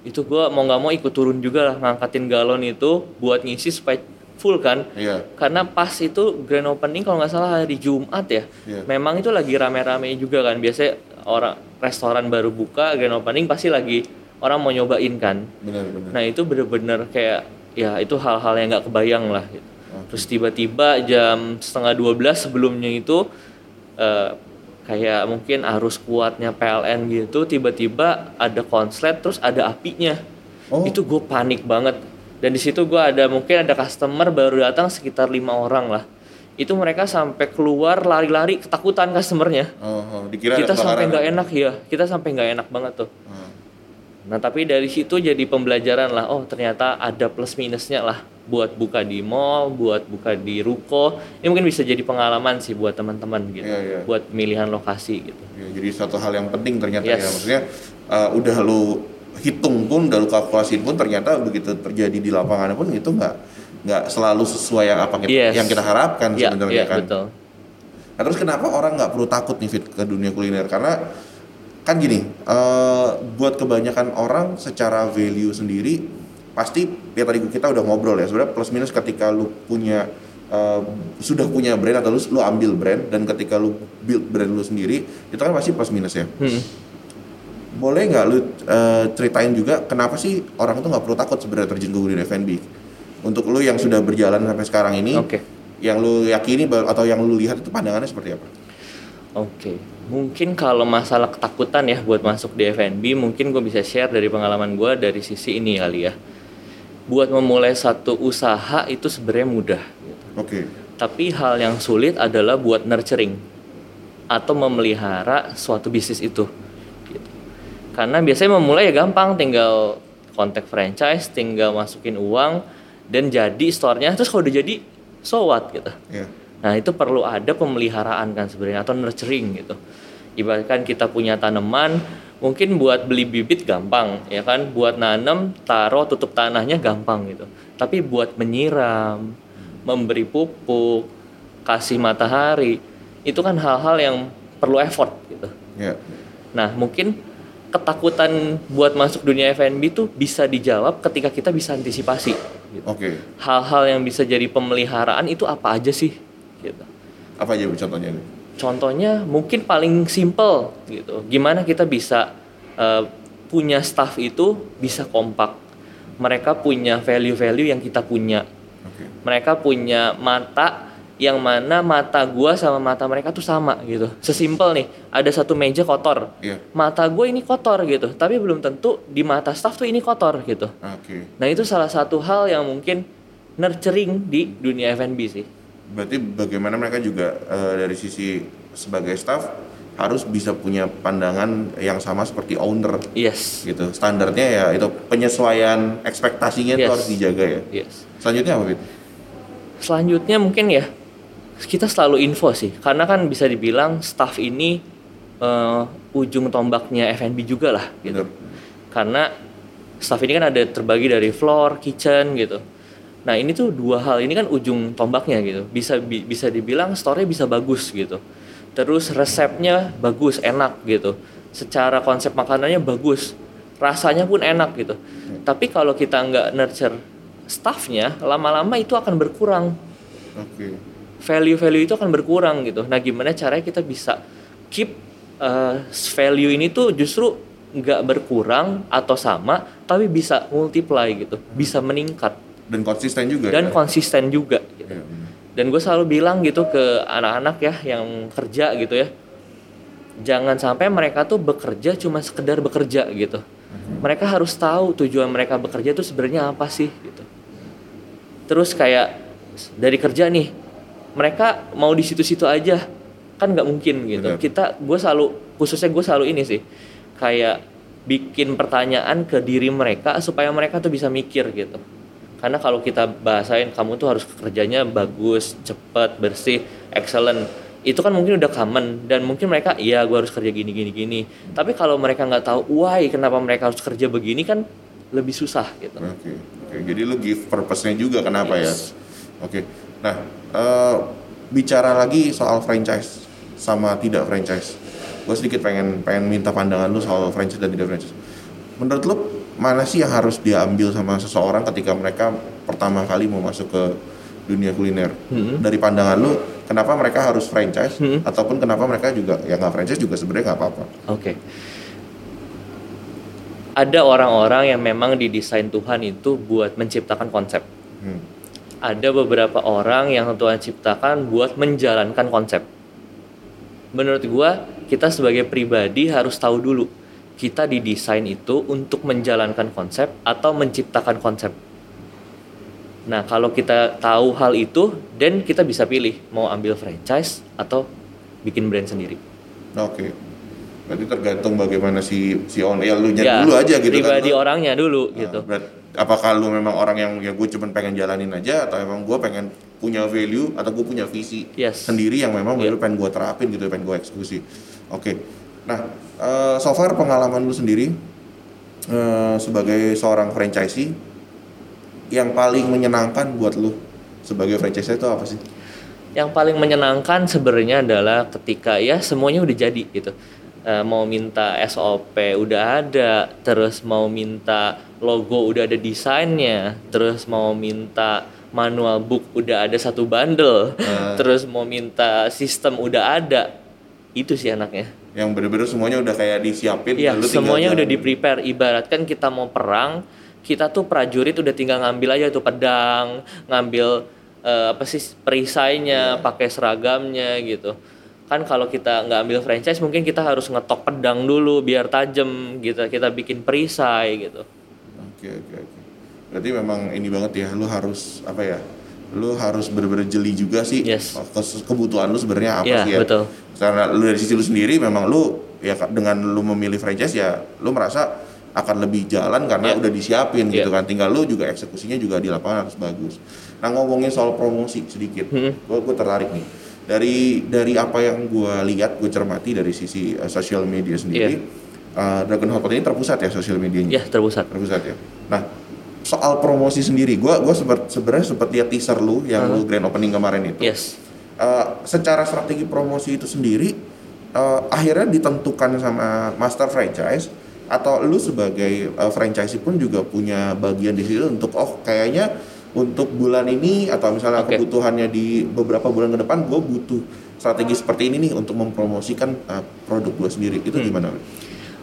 Itu gua mau nggak mau ikut turun juga lah ngangkatin galon itu buat ngisi supaya full kan.
Iya.
karena pas itu grand opening kalau nggak salah hari Jumat ya.
Iya.
memang itu lagi rame-rame juga kan. Biasanya orang restoran baru buka grand opening pasti lagi orang mau nyobain kan
Benar benar.
Nah itu bener-bener kayak ya itu hal-hal yang nggak kebayang lah. Gitu. Terus tiba-tiba jam setengah 12 sebelumnya itu eh, kayak mungkin arus kuatnya PLN gitu tiba-tiba ada konslet terus ada apinya.
Oh.
Itu gue panik banget. Dan di situ gue ada mungkin ada customer baru datang sekitar lima orang lah. Itu mereka sampai keluar lari-lari ketakutan customernya.
Oh, oh, dikira
kita sampai nggak enak ya. Kita sampai nggak enak banget tuh.
Oh.
Nah tapi dari situ jadi pembelajaran lah. Oh ternyata ada plus minusnya lah buat buka di mall, buat buka di ruko. Ini mungkin bisa jadi pengalaman sih buat teman-teman gitu.
Iya, iya.
Buat pemilihan lokasi gitu.
Ya, jadi satu hal yang penting ternyata
Yes.
ya maksudnya uh, udah lu hitung pun, udah lu kalkulasi pun ternyata begitu terjadi di lapangan pun itu nggak nggak selalu sesuai yang apa kita,
Yes.
yang kita harapkan
Iya,
sebenarnya
iya,
kan.
betul.
Nah, terus kenapa orang nggak perlu takut nih fit ke dunia kuliner? Karena kan gini, eh, buat kebanyakan orang secara value sendiri pasti ya tadi kita udah ngobrol ya sebenarnya plus minus ketika lu punya eh, sudah punya brand atau lu, lu ambil brand dan ketika lu build brand lu sendiri itu kan pasti plus minus ya.
Hmm.
Boleh nggak lu eh, ceritain juga kenapa sih orang itu nggak perlu takut sebenarnya terjun ke dunia F&B? Untuk lu yang sudah berjalan sampai sekarang ini,
Oke.
yang lu yakini atau yang lu lihat itu pandangannya seperti apa?
Oke, mungkin kalau masalah ketakutan ya buat masuk di F&B, mungkin gue bisa share dari pengalaman gue dari sisi ini kali ya. Buat memulai satu usaha itu sebenarnya mudah. gitu.
Oke.
Tapi hal yang sulit adalah buat nurturing atau memelihara suatu bisnis itu. Gitu. Karena biasanya memulai ya gampang, tinggal kontak franchise, tinggal masukin uang dan jadi store-nya. Terus kalau udah jadi, so what gitu.
Ya.
Nah itu perlu ada pemeliharaan kan sebenarnya atau nurturing gitu. Ibaratkan kita punya tanaman, mungkin buat beli bibit gampang ya kan, buat nanam, taruh, tutup tanahnya gampang gitu. Tapi buat menyiram, memberi pupuk, kasih matahari, itu kan hal-hal yang perlu effort gitu.
Ya.
Nah mungkin ketakutan buat masuk dunia F&B itu bisa dijawab ketika kita bisa antisipasi. Gitu.
Oke.
Hal-hal yang bisa jadi pemeliharaan itu apa aja sih? Gitu.
Apa aja contohnya nih?
Contohnya mungkin paling simple gitu. Gimana kita bisa eh, punya staff itu bisa kompak. Mereka punya value-value yang kita punya.
Oke.
Mereka punya mata yang mana mata gua sama mata mereka tuh sama gitu. Sesimpel nih, ada satu meja kotor.
Iya.
Mata gue ini kotor gitu, tapi belum tentu di mata staff tuh ini kotor gitu.
Oke.
Nah, itu salah satu hal yang mungkin nurturing di dunia F&B sih.
Berarti bagaimana mereka juga eh, dari sisi sebagai staff harus bisa punya pandangan yang sama seperti owner
Yes.
gitu. Standarnya ya itu penyesuaian ekspektasinya itu
Yes.
harus dijaga ya.
Yes.
Selanjutnya apa, Fit?
Selanjutnya mungkin ya kita selalu info sih, karena kan bisa dibilang staff ini eh, ujung tombaknya F&B juga lah gitu.
Bener.
Karena staff ini kan ada terbagi dari floor, kitchen gitu. Nah ini tuh dua hal ini kan ujung tombaknya gitu. Bisa bi- bisa dibilang store bisa bagus gitu. Terus resepnya bagus, enak gitu. Secara konsep makanannya bagus, rasanya pun enak gitu. Tapi kalau kita nggak nurture staffnya, lama-lama itu akan berkurang
Oke.
Value-value itu akan berkurang gitu. Nah, gimana caranya kita bisa keep uh, value ini tuh justru nggak berkurang atau sama, tapi bisa multiply gitu, bisa meningkat
Dan konsisten juga
dan
ya.
konsisten juga. Gitu.
Bener.
Dan gue selalu bilang gitu ke anak-anak ya yang kerja gitu ya, jangan sampai mereka tuh bekerja cuma sekedar bekerja gitu. Mereka harus tahu tujuan mereka bekerja itu sebenarnya apa sih gitu. Terus kayak dari kerja nih, mereka mau di situ-situ aja kan nggak mungkin gitu.
Benar.
Kita gue selalu khususnya gue selalu ini sih kayak bikin pertanyaan ke diri mereka supaya mereka tuh bisa mikir gitu. Karena kalau kita bahasain kamu tuh harus kerjanya bagus, cepet, bersih, excellent. Itu kan mungkin udah common dan mungkin mereka iya gue harus kerja gini gini gini. Tapi kalau mereka nggak tahu why kenapa mereka harus kerja begini kan lebih susah gitu.
Oke, oke. Jadi lu give purpose-nya juga kenapa
Yes.
ya? Oke. Nah, eh, bicara lagi soal franchise sama tidak franchise. Gue sedikit pengen pengen minta pandangan lu soal franchise dan tidak franchise. Menurut lu mana sih yang harus diambil sama seseorang ketika mereka pertama kali mau masuk ke dunia kuliner?
Hmm.
Dari pandangan lu, kenapa mereka harus franchise
Hmm.
ataupun kenapa mereka juga ya nggak franchise juga sebenarnya nggak apa-apa?
Oke. Ada orang-orang yang memang didesain Tuhan itu buat menciptakan konsep.
Hmm.
Ada beberapa orang yang Tuhan ciptakan buat menjalankan konsep. Menurut gua, kita sebagai pribadi harus tahu dulu kita didesain itu untuk menjalankan konsep atau menciptakan konsep. Nah, kalau kita tahu hal itu, dan kita bisa pilih mau ambil franchise atau bikin brand sendiri.
Oke. Berarti tergantung bagaimana si si on ya lu
Ya,
dulu aja gitu
pribadi
kan. Lu-
orangnya dulu
Nah,
gitu.
berat- apakah lu memang orang yang ya gue cuma pengen jalanin aja atau emang gue pengen punya value atau gue punya visi
Yes.
sendiri yang memang
Iya.
lu pengen gue terapin gitu pengen gue eksekusi. Oke. Nah, eh, so far pengalaman lu sendiri eh, sebagai seorang franchisee yang paling menyenangkan buat lu sebagai franchisee itu apa sih?
Yang paling menyenangkan sebenarnya adalah ketika ya semuanya udah jadi gitu. Eh, mau minta SOP udah ada, terus mau minta logo udah ada desainnya, terus mau minta manual book udah ada satu bundle,
Eh.
terus mau minta sistem udah ada. Itu sih anaknya.
Yang bener-bener semuanya udah kayak disiapin
Iya, semuanya udah di prepare. Ibaratkan kita mau perang, kita tuh prajurit udah tinggal ngambil aja tuh pedang, ngambil eh, apa sih perisainya, pakai seragamnya gitu. Kan kalau kita nggak ambil franchise, mungkin kita harus ngetok pedang dulu biar tajam gitu. Kita bikin perisai gitu.
Oke oke oke. Berarti memang ini banget ya, lu harus apa ya? Lu harus bener-bener jeli juga sih
Yes.
ke- kebutuhan lu sebenarnya apa
Iya,
sih ya.
betul.
Karena lu dari sisi lu sendiri memang lu ya dengan lu memilih franchise ya lu merasa akan lebih jalan karena
Iya.
udah disiapin gitu
Iya.
kan. Tinggal lu juga eksekusinya juga di lapangan harus bagus. Nah ngomongin soal promosi sedikit,
Hmm.
gua gua tertarik nih. Dari dari apa yang gua lihat, gue cermati dari sisi uh, sosial media sendiri, uh, Dragon Hotpot ini terpusat ya sosial medianya
Ya terpusat.
terpusat ya. Nah, soal promosi sendiri, gua gua sempet- sebenarnya sempat lihat teaser lu yang lu grand opening kemarin itu.
Yes.
Eh, secara strategi promosi itu sendiri eh, akhirnya ditentukan sama master franchise atau lu sebagai eh, franchisee pun juga punya bagian di situ untuk oh kayaknya untuk bulan ini atau misalnya
Oke.
kebutuhannya di beberapa bulan ke depan gue butuh strategi seperti ini nih untuk mempromosikan eh, produk gue sendiri itu
Hmm.
gimana?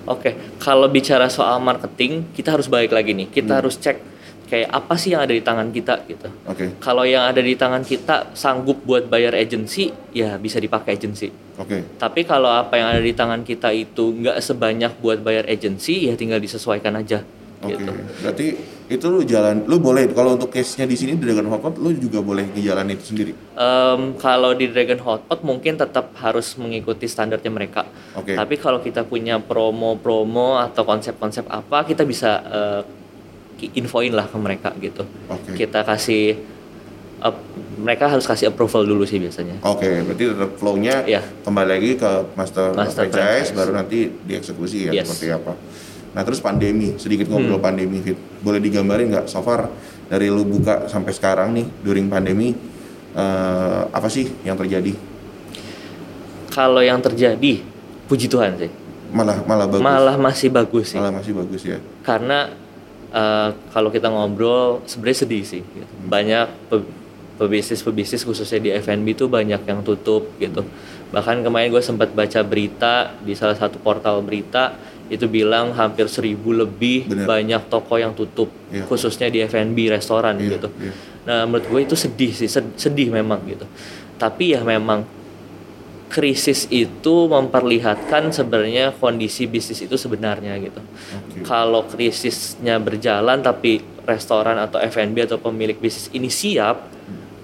Oke, kalau bicara soal marketing, kita harus balik lagi nih. Kita harus cek kayak apa sih yang ada di tangan kita gitu.
Oke.
Kalau yang ada di tangan kita sanggup buat bayar agensi, ya bisa dipakai agensi.
Oke.
Tapi kalau apa yang ada di tangan kita itu nggak sebanyak buat bayar agensi, ya tinggal disesuaikan aja.
Oke.
Gitu.
Berarti itu lu jalan, lu boleh kalau untuk case-nya di sini di Dragon Hotpot lu juga boleh ngejalan itu sendiri.
Em, kalau di Dragon Hotpot mungkin tetap harus mengikuti standarnya mereka.
Oke.
Tapi kalau kita punya promo-promo atau konsep-konsep apa, kita bisa ki- infoin lah ke mereka gitu.
Oke.
Kita kasih up- mereka harus kasih approval dulu sih biasanya.
Oke, berarti tetap flow-nya
Iya.
kembali lagi ke master,
Master
franchise,
franchise.
baru nanti dieksekusi ya
Yes.
Seperti apa. Nah terus pandemi, sedikit ngobrol pandemi Fit. Boleh digambarin nggak so far dari lu buka sampai sekarang nih during pandemi eh, apa sih yang terjadi?
Kalau yang terjadi, puji Tuhan sih,
Malah malah bagus.
malah masih bagus sih.
Malah masih bagus ya.
karena eh, kalau kita ngobrol sebenarnya sedih sih gitu. banyak pe- pebisnis-pebisnis khususnya di F&B itu banyak yang tutup gitu bahkan kemarin gue sempat baca berita di salah satu portal berita itu bilang hampir seribu lebih
Bener.
banyak toko yang tutup
Iya.
khususnya di F&B restoran
Iya,
gitu
iya.
nah menurut gue itu sedih sih sed- sedih memang gitu tapi ya memang krisis itu memperlihatkan sebenarnya kondisi bisnis itu sebenarnya gitu
Oke.
kalau krisisnya berjalan tapi restoran atau F&B atau pemilik bisnis ini siap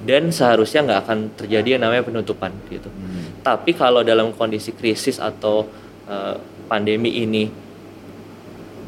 dan seharusnya nggak akan terjadi yang namanya penutupan gitu.
Hmm.
Tapi kalau dalam kondisi krisis atau eh, pandemi ini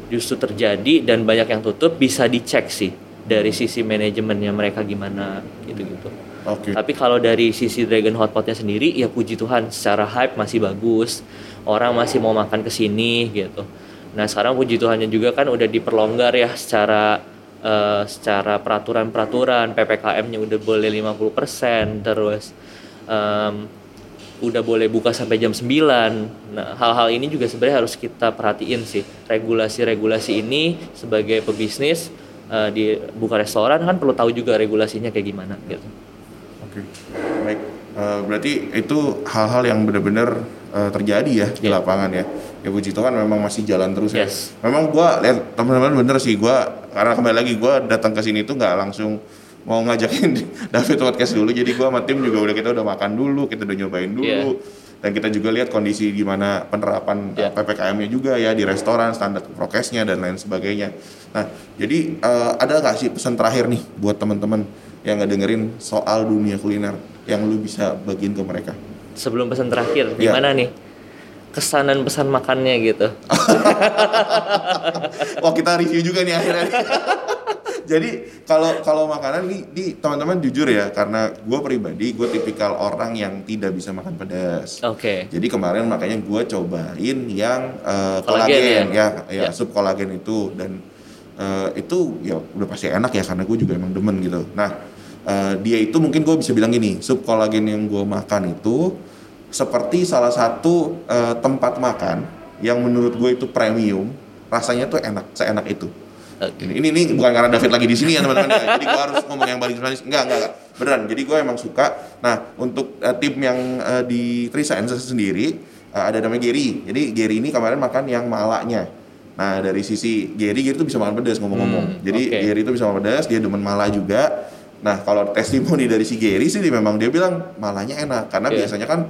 justru terjadi dan banyak yang tutup bisa dicek sih dari sisi manajemennya mereka gimana gitu-gitu.
Oke.
Tapi kalau dari sisi Dragon Hotpotnya sendiri, ya puji Tuhan secara hype masih bagus, orang masih mau makan ke sini gitu. Nah sekarang puji Tuhannya juga kan udah diperlonggar ya secara eh, secara peraturan-peraturan ppkm-nya udah boleh 50% terus em, udah boleh buka sampai jam 9 Nah hal-hal ini juga sebenarnya harus kita perhatiin sih regulasi-regulasi ini sebagai pebisnis eh, di buka restoran kan perlu tahu juga regulasinya kayak gimana gitu.
Oke, baik. Eh, berarti itu hal-hal yang benar-benar eh, terjadi ya di
Iya.
lapangan ya. Ya puji Tuhan memang masih jalan terus ya.
Yes.
Memang gua lihat teman-teman bener sih gua karena kembali lagi gua datang ke sini tuh nggak langsung mau ngajakin David podcast dulu. Jadi gua sama tim juga udah kita udah makan dulu, kita udah nyobain dulu. Dan kita juga lihat kondisi gimana penerapan
Iya.
PPKM-nya juga ya di restoran, standar prokesnya dan lain sebagainya. Nah, jadi eh, ada nggak sih pesan terakhir nih buat teman-teman yang nggak dengerin soal dunia kuliner yang lu bisa bagiin ke mereka?
sebelum pesan terakhir
Iya.
gimana nih kesan dan pesan makannya gitu
Wah kita review juga nih akhirnya. Jadi kalau kalau makanan nih, di teman-teman jujur ya, karena gue pribadi gue tipikal orang yang tidak bisa makan pedas.
oke
Jadi kemarin makanya gue cobain yang eh,
Kolagen
kolagen, ya, ya,
Ya.
sup kolagen itu dan eh, itu ya udah pasti enak ya karena gue juga emang demen gitu. Nah eh, dia itu mungkin gue bisa bilang gini, sup kolagen yang gue makan itu seperti salah satu eh, tempat makan yang menurut gue itu premium, rasanya tuh enak, seenak itu.
Oke.
Ini, ini bukan karena David lagi di sini ya teman-teman ya. Jadi gue harus ngomong yang paling manis. Enggak, enggak, enggak. Beneran. Jadi gue emang suka. Nah, untuk eh, tim yang eh, di Sciences sendiri eh, ada namanya Gary. Jadi Gary ini kemarin makan yang malaknya. Nah, dari sisi Gary, Gary itu bisa makan pedas ngomong-ngomong.
Hmm,
Jadi
oke.
Gary itu bisa makan pedas, dia demen mala juga. Nah, kalau testimoni dari si Gary sih dia memang dia bilang malanya enak karena
Iya.
biasanya kan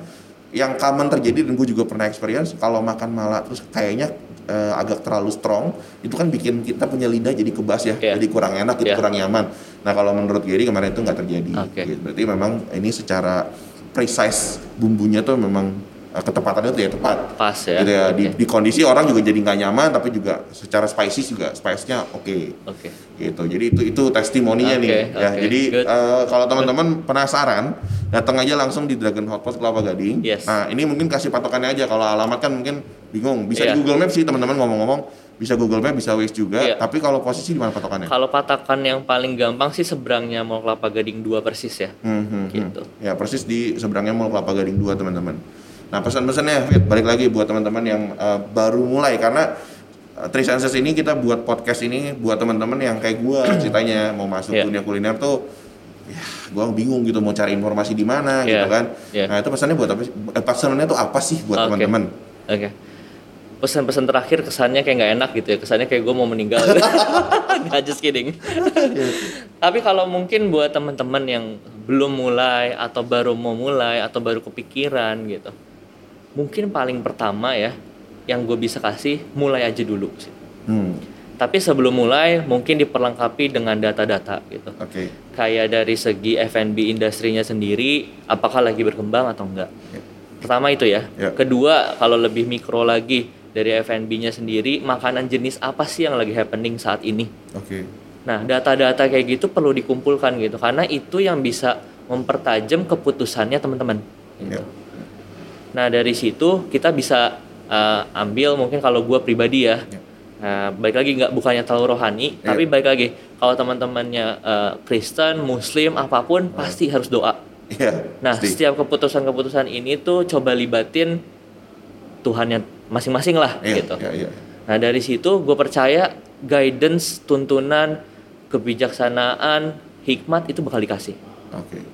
yang common terjadi dan gue juga pernah experience kalau makan mala terus kayaknya eh, agak terlalu strong itu kan bikin kita punya lidah jadi kebas ya
Iya.
jadi kurang enak jadi
Iya.
kurang nyaman nah kalau menurut Gary kemarin itu nggak terjadi. Gitu. berarti memang ini secara precise bumbunya tuh memang ketepatannya tuh ya tepat.
Pas ya
gitu ya. Di,
oke.
di kondisi orang juga jadi nggak nyaman tapi juga secara spicy juga spice-nya oke.
Oke.
Gitu. Jadi itu itu testimoninya
Oke,
nih ya
oke,
jadi
good.
eh, kalau teman-teman penasaran datang aja langsung di Dragon Hotpot Kelapa Gading.
Yes.
nah ini mungkin kasih patokannya aja. Kalau alamat kan mungkin bingung. Bisa
Iya.
di Google Maps sih teman-teman ngomong-ngomong. Bisa Google Maps bisa Waze juga.
Iya.
tapi kalau posisi di mana patokannya?
Kalau patakan yang paling gampang sih seberangnya Mall Kelapa Gading 2 persis ya.
Hmm, hmm, hmm.
Gitu.
ya persis di seberangnya Mall Kelapa Gading 2 teman-teman nah pesan-pesannya Fit balik lagi buat teman-teman yang eh, baru mulai karena uh, Three Senses ini kita buat podcast ini buat teman-teman yang kayak gua ceritanya mau masuk
Iya.
dunia kuliner tuh ya gua bingung gitu mau cari informasi di mana
Iya,
gitu kan
iya.
nah itu pesannya buat apa sih? Eh, pesannya tuh apa sih buat
Oke.
teman-teman
Oke. pesan-pesan terakhir kesannya kayak nggak enak gitu ya kesannya kayak gue mau meninggal nggak just kidding tapi kalau mungkin buat teman-teman yang belum mulai atau baru mau mulai atau baru kepikiran gitu mungkin paling pertama ya yang gue bisa kasih mulai aja dulu sih
Hmm.
tapi sebelum mulai mungkin diperlengkapi dengan data-data gitu
Oke.
kayak dari segi F&B industrinya sendiri apakah lagi berkembang atau enggak
Ya.
pertama itu ya
Ya.
kedua kalau lebih mikro lagi dari F&B-nya sendiri makanan jenis apa sih yang lagi happening saat ini
Oke.
nah data-data kayak gitu perlu dikumpulkan gitu karena itu yang bisa mempertajam keputusannya teman-teman gitu.
Ya.
Nah dari situ kita bisa uh, ambil mungkin kalau gue pribadi ya
Ya.
Nah, baik lagi nggak bukannya terlalu rohani,
Ya.
tapi baik lagi kalau teman-temannya uh, Kristen, Muslim, apa pun pasti harus doa.
Iya.
Nah,
pasti.
setiap keputusan-keputusan ini tuh coba libatin Tuhannya masing-masing lah
Iya,
gitu.
Iya, iya.
Nah, dari situ gue percaya guidance, tuntunan, kebijaksanaan, hikmat itu bakal dikasih.
Oke. Baik.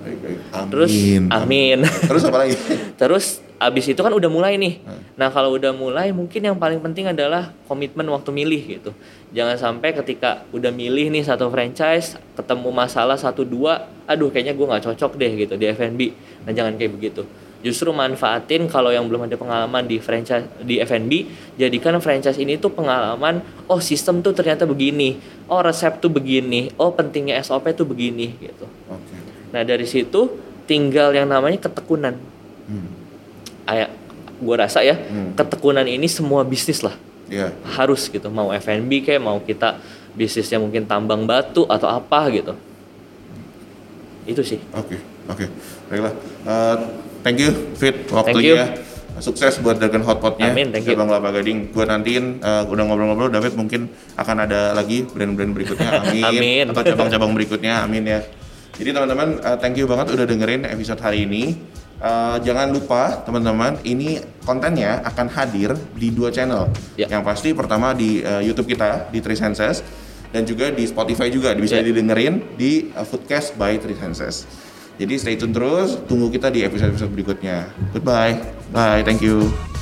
Amin.
Terus, amin.
Terus apa lagi?
Terus abis itu kan udah mulai nih.
Hmm.
Nah kalau udah mulai mungkin yang paling penting adalah komitmen waktu milih gitu. Jangan sampai ketika udah milih nih satu franchise ketemu masalah satu dua, aduh kayaknya gue nggak cocok deh gitu di F&B. Nah jangan kayak begitu. Justru manfaatin kalau yang belum ada pengalaman di franchise di F&B, jadikan franchise ini tuh pengalaman. Oh sistem tuh ternyata begini. Oh resep tuh begini. Oh pentingnya SOP tuh begini gitu.
Oke.
Nah dari situ tinggal yang namanya ketekunan
Hmm.
kayak gue rasa ya
Hmm.
ketekunan ini semua bisnis lah
Iya.
harus gitu mau F&B kayak mau kita bisnisnya mungkin tambang batu atau apa gitu itu sih
Oke, oke. Baiklah. Eh, thank you Fit
Thank
waktunya. Sukses buat Dragon Hotpotnya.
Amin, thank you.
Bang Lapa Gading. Gue nantiin eh, udah ngobrol-ngobrol David mungkin akan ada lagi brand-brand berikutnya. Amin.
Amin.
Atau cabang-cabang berikutnya. Amin ya. Jadi teman-teman eh, thank you banget udah dengerin episode hari ini. Eh, jangan lupa teman-teman ini kontennya akan hadir di dua channel.
Ya.
Yang pasti pertama di eh, YouTube kita di Three Senses dan juga di Spotify juga bisa
Ya.
didengerin di uh, Foodcast by Three Senses. Jadi stay tune terus, tunggu kita di episode-episode berikutnya. Goodbye. Bye, thank you.